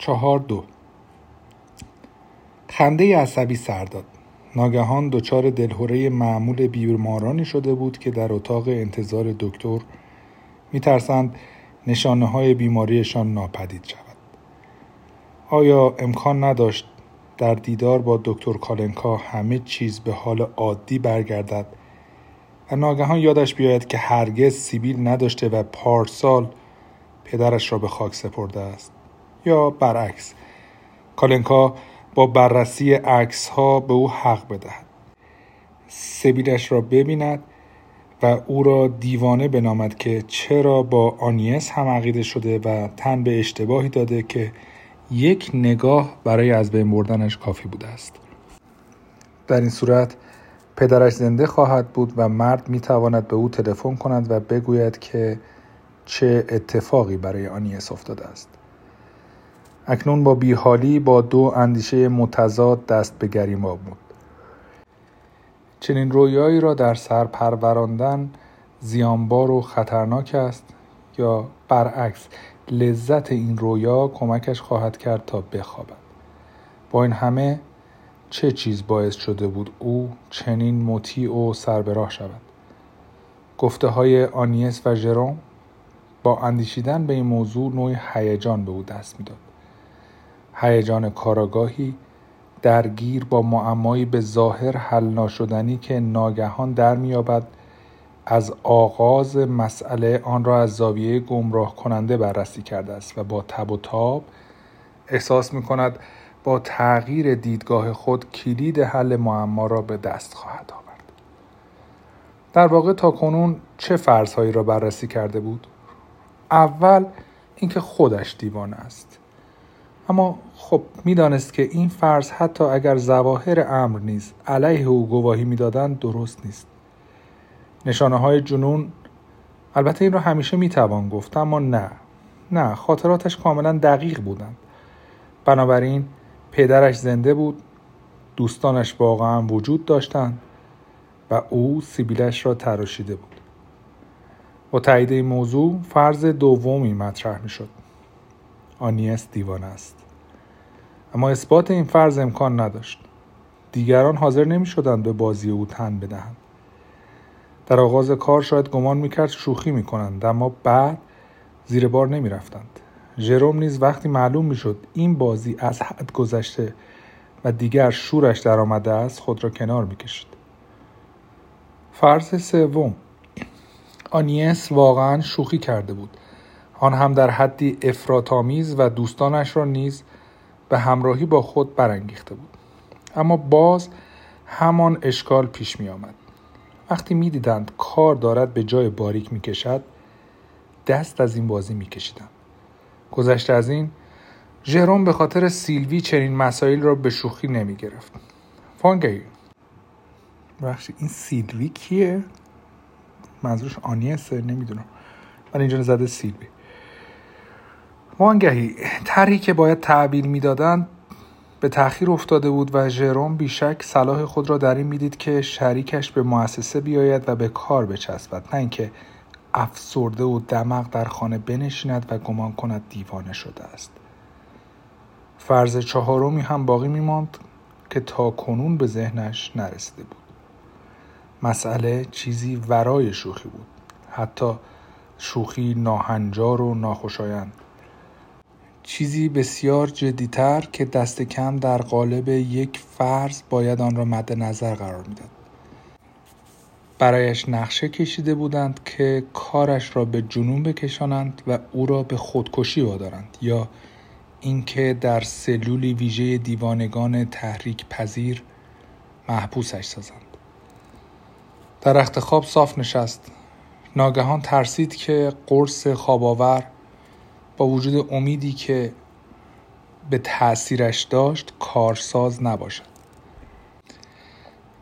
چهار دو. خنده عصبی سر داد. ناگهان دچار دلهوره معمول بیمارانی شده بود که در اتاق انتظار دکتر میترسند نشانه های بیماریشان ناپدید شود. آیا امکان نداشت در دیدار با دکتر کالنکا همه چیز به حال عادی برگردد و ناگهان یادش بیاید که هرگز سیبیل نداشته و پارسال پدرش را به خاک سپرده است؟ یا برعکس. کالنکا با بررسی عکس ها به او حق بدهد. سبیلش را ببیند و او را دیوانه بنامد که چرا با آنیس هم عقیده شده و تن به اشتباهی داده که یک نگاه برای از بین بردنش کافی بوده است. در این صورت پدرش زنده خواهد بود و مرد می تواند به او تلفن کند و بگوید که چه اتفاقی برای آنیس افتاده است. اکنون با بیحالی با دو اندیشه متضاد دست به گریما بود. چنین رویایی را در سر پروراندن زیانبار و خطرناک است یا برعکس لذت این رویا کمکش خواهد کرد تا بخوابد. با این همه چه چیز باعث شده بود او چنین مطیع و سربراه شود؟ گفته های آنیس و ژروم با اندیشیدن به این موضوع نوعی هیجان به او دست می‌داد. هیجان کاراگاهی درگیر با معمایی به ظاهر حل ناشدنی که ناگهان در میابد از آغاز مسئله آن را از زاویه گمراه کننده بررسی کرده است و با تب و تاب احساس می کند با تغییر دیدگاه خود کلید حل معما را به دست خواهد آورد. در واقع تا کنون چه فرضهایی را بررسی کرده بود؟ اول اینکه خودش دیوانه است. اما خب می‌دانست که این فرض حتی اگر زواهر امر نیز علیه او گواهی می‌دادند درست نیست. نشانه های جنون البته این را همیشه می‌توان گفت اما نه. نه خاطراتش کاملا دقیق بودند. بنابراین پدرش زنده بود دوستانش واقعا وجود داشتند و او سیبیلش را تراشیده بود. با تایید این موضوع فرض دومی مطرح می شد آنیس دیوانه است. اما اثبات این فرض امکان نداشت دیگران حاضر نمی شدند به بازی او تن بدهند در آغاز کار شاید گمان می‌کرد شوخی می‌کنند اما بعد زیر بار نمی رفتند. ژروم نیز وقتی معلوم می‌شد این بازی از حد گذشته و دیگر شورش در آمده است خود را کنار می‌کشید. فرض سوم آنیس واقعا شوخی کرده بود آن هم در حدی افراطآمیز و دوستانش را نیز به همراهی با خود برانگیخته بود. اما باز همان اشکال پیش می آمد. وقتی می دیدند کار دارد به جای باریک می کشد دست از این بازی می کشیدند. گذشته از این ژروم به خاطر سیلوی چنین مسائل را به شوخی نمی گرفت. فانگی این سیلوی کیه؟ منظورش آنیسه نمی‌دونم. من اینجا زده سیلوی. وانگهی طرحی که باید تعبیر می‌دادند به تأخیر افتاده بود و ژروم بیشک صلاح خود را در این می‌دید که شریکش به مؤسسه بیاید و به کار بچسبد نه اینکه افسرده و دمق در خانه بنشیند و گمان کند دیوانه شده است. فرض چهارمی هم باقی میماند که تا کنون به ذهنش نرسیده بود. مسئله چیزی ورای شوخی بود. حتی شوخی ناهنجار و ناخوشایند. چیزی بسیار جدیتر که دست کم در قالب یک فرض باید آن را مد نظر قرار می‌داد. برایش نقشه کشیده بودند که کارش را به جنون بکشانند و او را به خودکشی وادارند یا اینکه در سلولی ویژه دیوانگان تحریک پذیر محبوسش سازند. در رخت خواب صاف نشست. ناگهان ترسید که قرص خواباور با وجود امیدی که به تاثیرش داشت کارساز نباشد.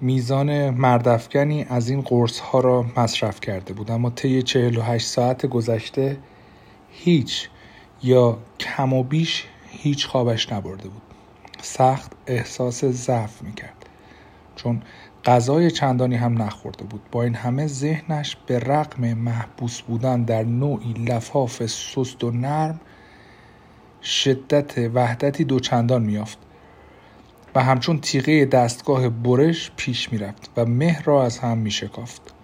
میزان مردفگنی از این قرص ها را مصرف کرده بود اما طی 48 ساعت گذشته هیچ یا کم و بیش هیچ خوابش نبرده بود. سخت احساس ضعف می‌کرد چون غذای چندانی هم نخورده بود. با این همه ذهنش به رقم محبوس بودن در نوعی لفاف سست و نرم شدت وحدتی دوچندان میافت و همچون تیغه دستگاه برش پیش می‌رفت و مه را از هم میشکافت.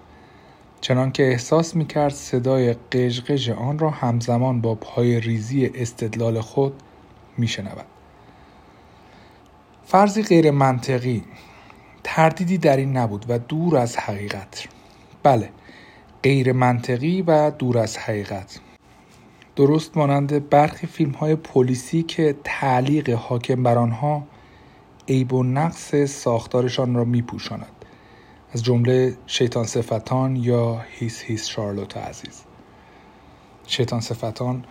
چنان که احساس می‌کرد صدای قژقژ آن را همزمان با پای ریزی استدلال خود میشنود. فرضی غیر منطقی تردیدی در این نبود و دور از حقیقت. بله غیر منطقی و دور از حقیقت. درست مانند برخی فیلم های پلیسی که تعلیق حاکم بر آنها عیب و نقص ساختارشان را میپوشاند. از جمله شیطان صفتان یا هیس هیس شارلوت عزیز. شیطان صفتان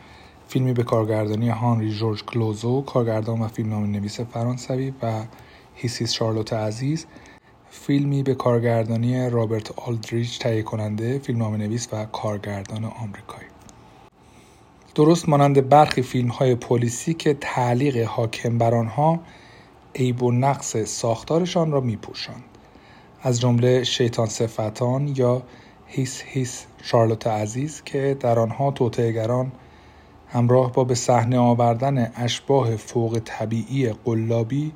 فیلمی به کارگردانی هانری جورج کلوزو کارگردان و فیلمنامه نویس فرانسوی و هیس هیس شارلوت عزیز فیلمی به کارگردانی رابرت آلدریج تهیه کننده فیلمنامه نویس و کارگردان آمریکایی. درست مانند برخی فیلم های پلیسی که تعلیق حاکم بر آنها عیب و نقص ساختارشان را میپوشاند. از جمله شیطان صفتان یا هیس هیس شارلوت عزیز که در آنها توتهگران همراه با به صحنه آوردن اشباه فوق طبیعی قلابی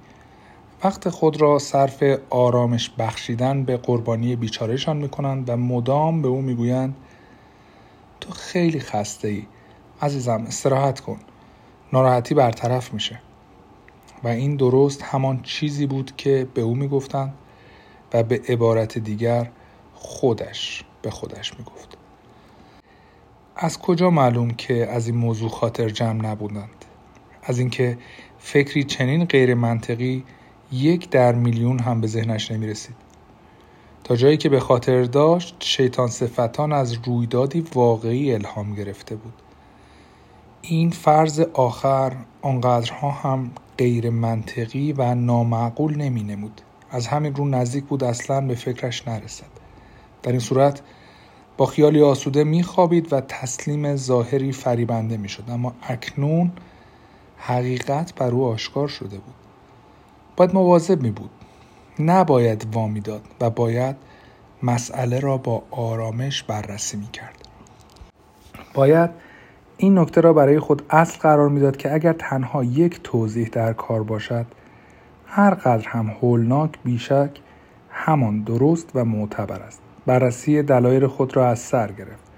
وقت خود را صرف آرامش بخشیدن به قربانی بیچارهشان می‌کنند و مدام به او می‌گویند تو خیلی خسته ای عزیزم استراحت کن ناراحتی برطرف میشه. و این درست همان چیزی بود که به او می‌گفتند و به عبارت دیگر خودش به خودش می‌گفت. از کجا معلوم که از این موضوع خاطر جمع نبودند؟ از اینکه فکری چنین غیر منطقی یک در میلیون هم به ذهنش نمی رسید. تا جایی که به خاطر داشت شیطان صفتان از رویدادی واقعی الهام گرفته بود. این فرض آخر آنقدرها هم غیر منطقی و نامعقول نمی نمود از همین رو نزدیک بود اصلا به فکرش نرسد. در این صورت با خیالی آسوده میخوابید و تسلیم ظاهری فریبنده می‌شد. اما اکنون حقیقت بر او آشکار شده بود. باید مواظب می بود نباید وامی داد و باید مسئله را با آرامش بررسی می کرد باید این نکته را برای خود اصل قرار می‌داد که اگر تنها یک توضیح در کار باشد هر قدر هم هولناک بیشک همان درست و معتبر است. بررسی دلایل خود را از سر گرفت.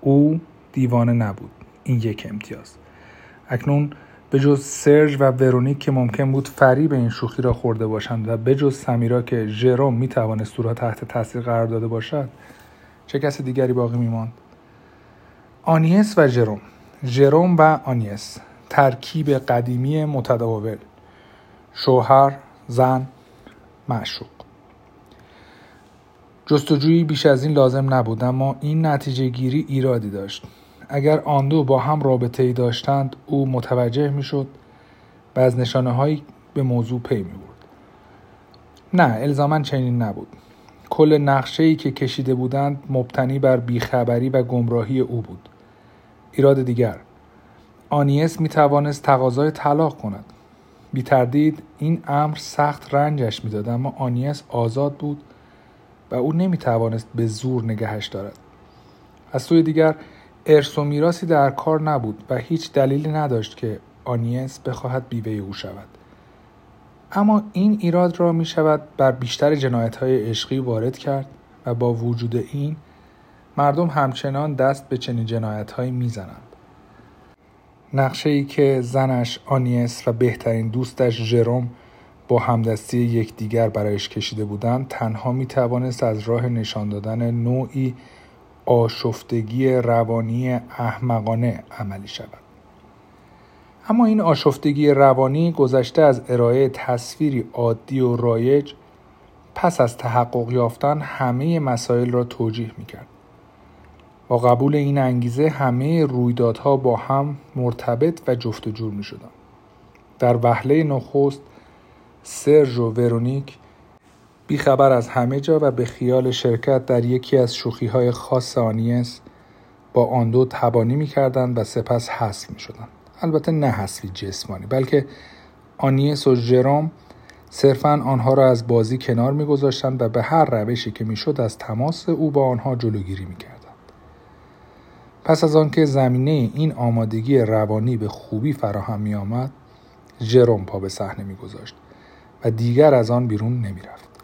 او دیوانه نبود. این یک امتیاز. اکنون به جز سرژ و ورونیک که ممکن بود فری به این شوخی را خورده باشند و به جز سمیرا که ژروم می توانست او تحت تاثیر قرار داده باشد چه کسی دیگری باقی میماند؟ آنیس و ژروم ژروم و آنیس. ترکیب قدیمی متداول. شوهر زن معشوق. جستجویی بیش از این لازم نبود اما این نتیجه گیری ایرادی داشت. اگر آن دو با هم رابطه ای داشتند او متوجه می‌شد و از نشانه هایی به موضوع پی می برد. نه الزاما چنین نبود. کل نقشه ای که کشیده بودند مبتنی بر بیخبری و گمراهی او بود. ایراد دیگر آنیس می توانست تقاضای طلاق کند. بی تردید این امر سخت رنجش می‌داد اما آنیس آزاد بود و او نمی توانست به زور نگهش دارد. از سوی دیگر ارث و میراسی در کار نبود و هیچ دلیلی نداشت که آنیس بخواهد بیوه او شود اما این ایراد را می شود بر بیشتر جنایت های عشقی وارد کرد و با وجود این مردم همچنان دست به چنین جنایت هایی می زنند. نقشه ای که زنش آنیس و بهترین دوستش ژروم با همدستی یکدیگر برایش کشیده بودند تنها می توانست از راه نشان دادن نوعی آشفتگی روانی احمقانه عملی شود اما این آشفتگی روانی گذشته از ارائه تصویری عادی و رایج پس از تحقق یافتن همه مسائل را توجیه می کرد. با قبول این انگیزه همه رویدادها با هم مرتبط و جفت و جور می شدن. در وهله نخست سرژ و ورونیک بیخبر از همه جا و به خیال شرکت در یکی از شوخی های خاص آنیس با آن دو تبانی می و سپس حذف می شدن. البته نه حذفی جسمانی بلکه آنیس و ژروم صرفا آنها را از بازی کنار میگذاشتند و به هر روشی که می‌شد از تماس او با آنها جلوگیری می‌کردند پس از آنکه زمینه این آمادگی روانی به خوبی فراهم می آمد ژروم پا به صحنه میگذاشت و دیگر از آن بیرون نمی رفت.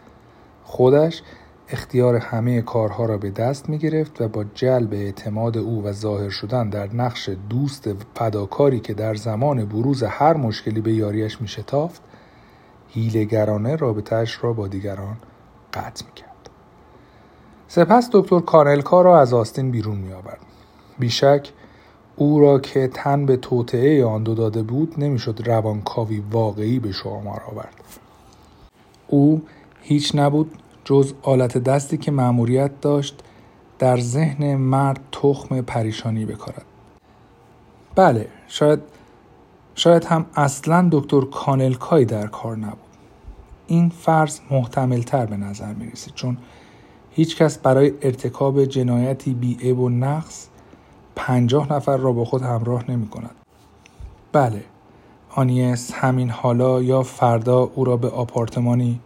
خودش اختیار همه کارها را به دست می گرفت و با جلب اعتماد او و ظاهر شدن در نقش دوست فداکاری که در زمان بروز هر مشکلی به یاریش می شتافت هیلگرانه رابطهش را با دیگران قطع می کرد. سپس دکتر کانلکا را از آستین بیرون می آورد. بیشک او را که تن به توطعه آن دو داده بود نمی‌شد روانکاوی واقعی به شما آورد او هیچ نبود جز آلت دستی که مأموریت داشت در ذهن مرد تخم پریشانی بکارد بله شاید شاید هم اصلا دکتر کانلکای در کار نبود این فرض محتملتر به نظر می رسید چون هیچ کس برای ارتکاب جنایتی بیعیب و نقص پنجاه نفر را با خود همراه نمی کند. بله آنیس همین حالا یا فردا او را به آپارتمانی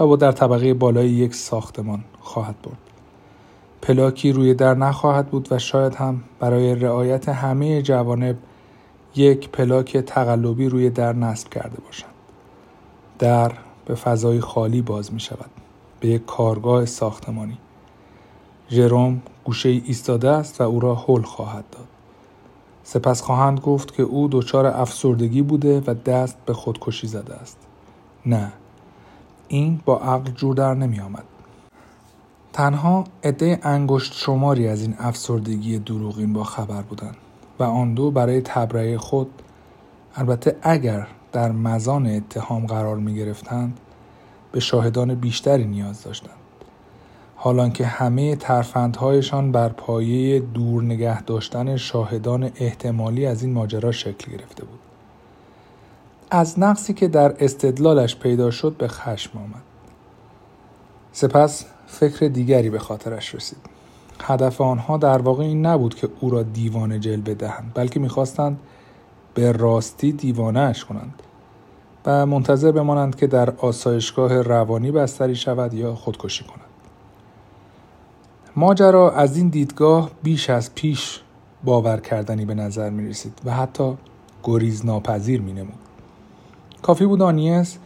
لابا در طبقه بالای یک ساختمان خواهد برد پلاکی روی در نخواهد بود و شاید هم برای رعایت همه جوانب یک پلاک تقلبی روی در نصب کرده باشند در به فضای خالی باز می شود به یک کارگاه ساختمانی ژروم گوشه ایستاده است و او را حل خواهد داد. سپس خواهند گفت که او دچار افسردگی بوده و دست به خودکشی زده است. نه این با عقل جور در نمی آمد. تنها عده انگشت شماری از این افسردگی دروغین با خبر بودند و آن دو برای تبرئه خود البته اگر در مزان اتهام قرار می گرفتند به شاهدان بیشتری نیاز داشتند. حالان که همه ترفندهایشان بر پایه دور نگه داشتن شاهدان احتمالی از این ماجرا شکل گرفته بود. از نقصی که در استدلالش پیدا شد به خشم آمد. سپس فکر دیگری به خاطرش رسید. هدف آنها در واقع این نبود که او را دیوانه جلوه دهند بلکه می‌خواستند به راستی دیوانهاش کنند و منتظر بمانند که در آسایشگاه روانی بستری شود یا خودکشی کند. ماجرا از این دیدگاه بیش از پیش باور کردنی به نظر می رسید و حتی گریز ناپذیر می نمود. کافی بود آنیس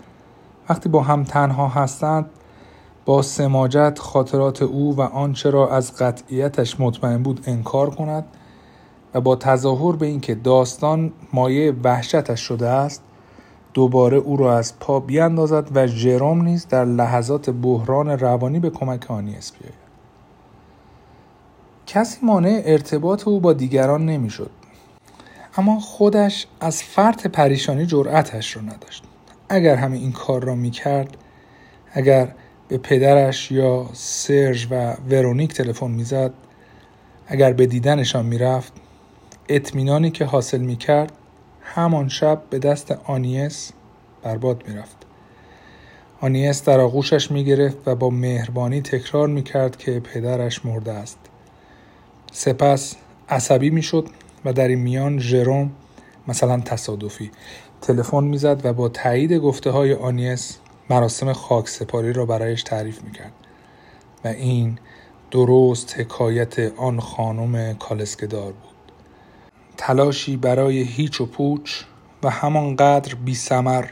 وقتی با هم تنها هستند با سماجت خاطرات او و آنچه را از قطعیتش مطمئن بود انکار کند و با تظاهر به اینکه داستان مایه وحشتش شده است دوباره او را از پا بیاندازد و ژروم نیز در لحظات بحران روانی به کمک آنیس بیاید. کسی مانع ارتباط او با دیگران نمی‌شد. اما خودش از فرط پریشانی جرأتش را نداشت. اگر همه این کار را می‌کرد اگر به پدرش یا سرژ و ورونیک تلفن می‌زد اگر به دیدنشان می‌رفت اطمینانی که حاصل می‌کرد همان شب به دست آنیس برباد می‌رفت. آنیس در آغوشش می‌گرفت و با مهربانی تکرار می‌کرد که پدرش مرده است. سپس عصبی می‌شد و در این میان ژروم مثلا تصادفی تلفن می‌زد و با تایید گفته های آنیس مراسم خاک سپاری را برایش تعریف می‌کرد. و این درست حکایت آن خانم کالسکدار بود. تلاشی برای هیچ و پوچ و همانقدر بی سمر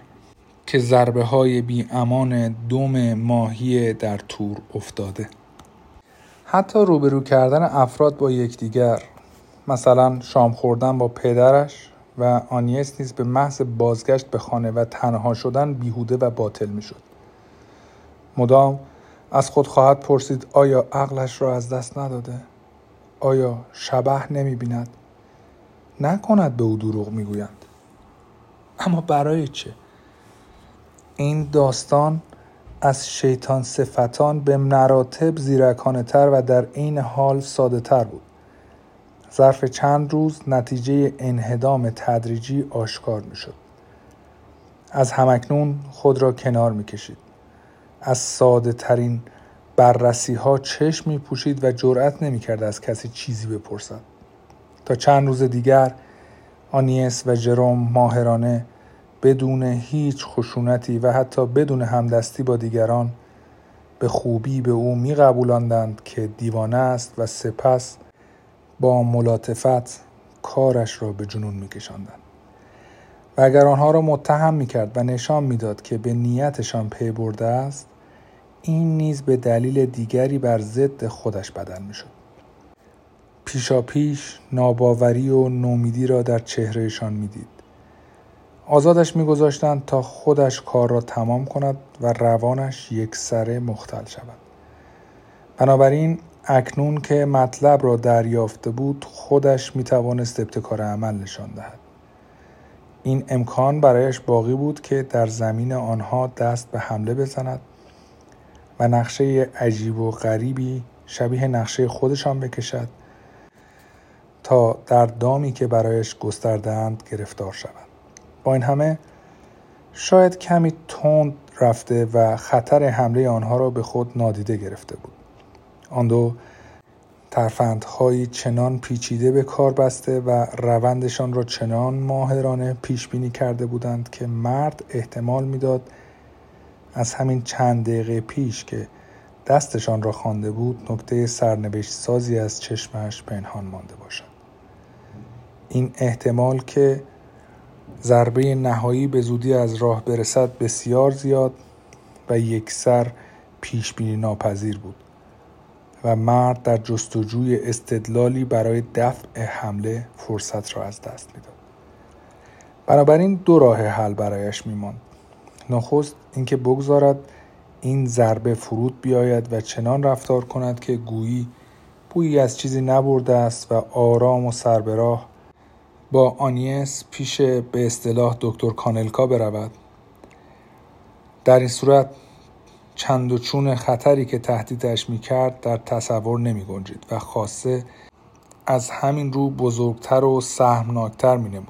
که ضربه های بی امان دوم ماهی در تور افتاده. حتی روبرو کردن افراد با یکدیگر مثلا شام خوردن با پدرش و آنیس نیز به محض بازگشت به خانه و تنها شدن بیهوده و باطل می‌شد. مدام از خود خواهد پرسید آیا عقلش را از دست نداده؟ آیا شبه نمی بیند نکند به او دروغ می‌گویند. اما برای چه؟ این داستان از شیطان صفتان به مراتب زیرکانه تر و در عین حال ساده تر بود. ظرف چند روز نتیجه انهدام تدریجی آشکار می شد. از همکنون خود را کنار می کشید. از ساده ترین بررسی ها چشم می پوشید و جرأت نمی کرد از کسی چیزی بپرسد. تا چند روز دیگر آنیس و جروم ماهرانه بدون هیچ خشونتی و حتی بدون همدستی با دیگران به خوبی به او می قبولاندند که دیوانه است و سپس با ملاطفت کارش را به جنون میکشاندند. و اگر آنها را متهم می‌کرد و نشان می‌داد که به نیتشان پی برده است این نیز به دلیل دیگری بر ضد خودش بدل می‌شد. پیشاپیش ناباوری و نومیدی را در چهرهشان می‌دید. آزادش میگذاشتند تا خودش کار را تمام کند و روانش یک سره مختل شود. بنابراین اکنون که مطلب را دریافته بود خودش می توانست ابتکار عمل نشان دهد. این امکان برایش باقی بود که در زمین آنها دست به حمله بزند و نقشه عجیب و غریبی شبیه نقشه خودشان بکشد تا در دامی که برایش گستردهاند گرفتار شود. با این همه شاید کمی تند رفته و خطر حمله آنها را به خود نادیده گرفته بود. آن دو ترفندهایی چنان پیچیده به کار بسته و روندشان را چنان ماهرانه پیش بینی کرده بودند که مرد احتمال می‌داد از همین چند دقیقه پیش که دستشان را خوانده بود نکته سرنوشت سازی از چشمش پنهان مانده باشد. این احتمال که ضربه نهایی به زودی از راه برسد بسیار زیاد و یک سر پیش بینی ناپذیر بود. و مرد در جستجوی استدلالی برای دفع حمله فرصت را از دست می‌داد. بنابراین دو راه حل برایش میماند. نخست اینکه بگذارد این ضربه فرود بیاید و چنان رفتار کند که گویی بویی از چیزی نبرده است و آرام و سربراه با آنیس پیش به اصطلاح دکتر کانلکا برود. در این صورت چند و چون خطری که تهدیدش می کرد در تصور نمی گنجید و خاصه از همین رو بزرگتر و سهمناکتر می نمود.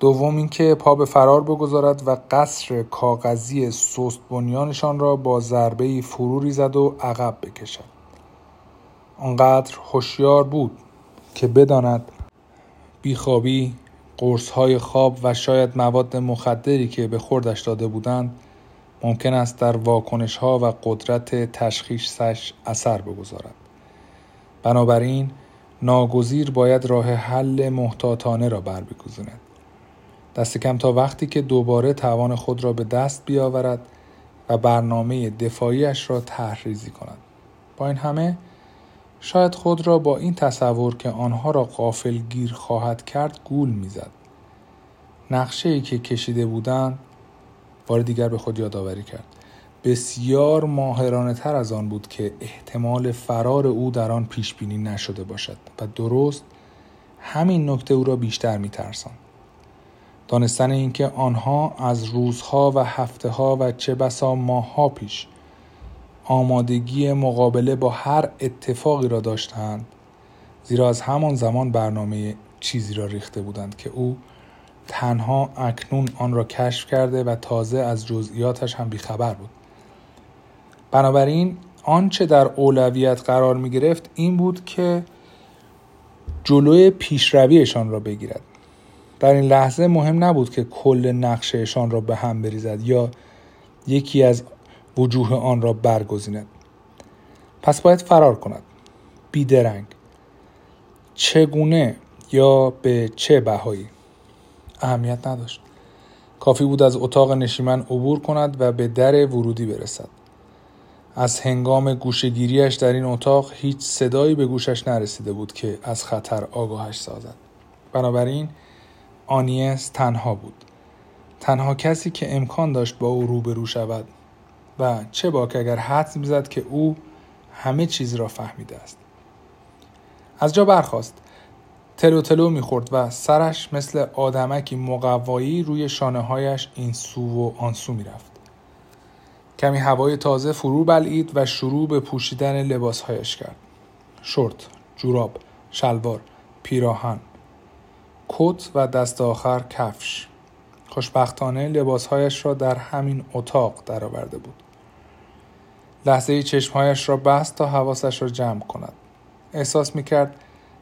دوم اینکه پا به فرار بگذارد و قصر کاغذی سست بنیانشان را با ضربه فرو ریزد و عقب بکشد. آنقدر هوشیار بود که بداند بیخوابی، قرصهای خواب و شاید مواد مخدری که به خوردش داده بودند ممکن است در واکنش ها و قدرت تشخیصش اثر بگذارد. بنابراین ناگزیر باید راه حل محتاطانه را بر بگذارد. دست کم تا وقتی که دوباره توان خود را به دست بیاورد و برنامه دفاعیش را تحریزی کند. با این همه شاید خود را با این تصور که آنها را قافل گیر خواهد کرد گول می‌زد. نقشه ای که کشیده بودند بار دیگر به خود یادآوری کرد بسیار ماهرانه تر از آن بود که احتمال فرار او در آن پیش بینی نشده باشد و درست همین نکته او را بیشتر می ترسان. دانستن اینکه آنها از روزها و هفته ها و چه بسا ماهها پیش آمادگی مقابله با هر اتفاقی را داشتند زیرا از همان زمان برنامه چیزی را ریخته بودند که او تنها اکنون آن را کشف کرده و تازه از جزئیاتش هم بیخبر بود. بنابراین آنچه در اولویت قرار می گرفت این بود که جلوی پیشرویشان را بگیرد. در این لحظه مهم نبود که کل نقشهشان را به هم بریزد یا یکی از وجوه آن را برگزیند. پس باید فرار کند. بیدرنگ. چگونه یا به چه بهایی؟ اهمیت نداشت. کافی بود از اتاق نشیمن عبور کند و به در ورودی برسد. از هنگام گوشگیریش در این اتاق هیچ صدایی به گوشش نرسیده بود که از خطر آگاهش سازد. بنابراین آنیس تنها بود. تنها کسی که امکان داشت با او روبرو شود و چه باک اگر حدس می‌زد که او همه چیز را فهمیده است. از جا برخواست تلو تلو می‌خورد و سرش مثل آدمکی مقوایی روی شانه هایش این سو و آن سو می‌رفت. کمی هوای تازه فرو بلعید و شروع به پوشیدن لباسهایش کرد. شورت، جوراب، شلوار، پیراهن، کت و دست آخر کفش. خوشبختانه لباسهایش را در همین اتاق درآورده بود. لحظه چشمهایش را بست تا حواسش را جمع کند. احساس می‌کرد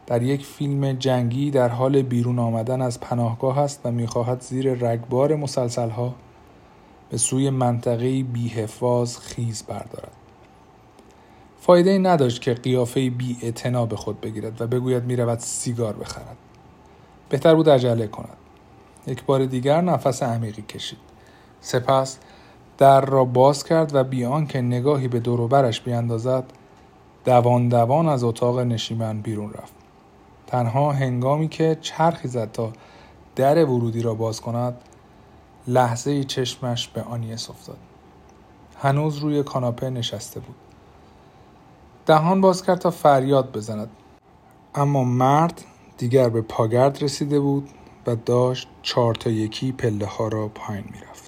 در یک فیلم جنگی در حال بیرون آمدن از پناهگاه است و می‌خواهد زیر رگبار مسلسلها به سوی منطقه بیحفاظ خیز بردارد. فایده ای نداشت که قیافه بی به خود بگیرد و بگوید می‌رود سیگار بخرد. بهتر بود عجله کند. یک بار دیگر نفس عمیقی کشید. سپس در را باز کرد و بیان که نگاهی به دوروبرش بیاندازد دوان دوان از اتاق نشیمن بیرون رفت. تنها هنگامی که چرخی زد تا در ورودی را باز کند لحظه چشمش به آنیس افتاد. هنوز روی کاناپه نشسته بود. دهان باز کرد تا فریاد بزند. اما مرد دیگر به پاگرد رسیده بود و داشت چهار تا یکی پله ها را پایین می‌رفت.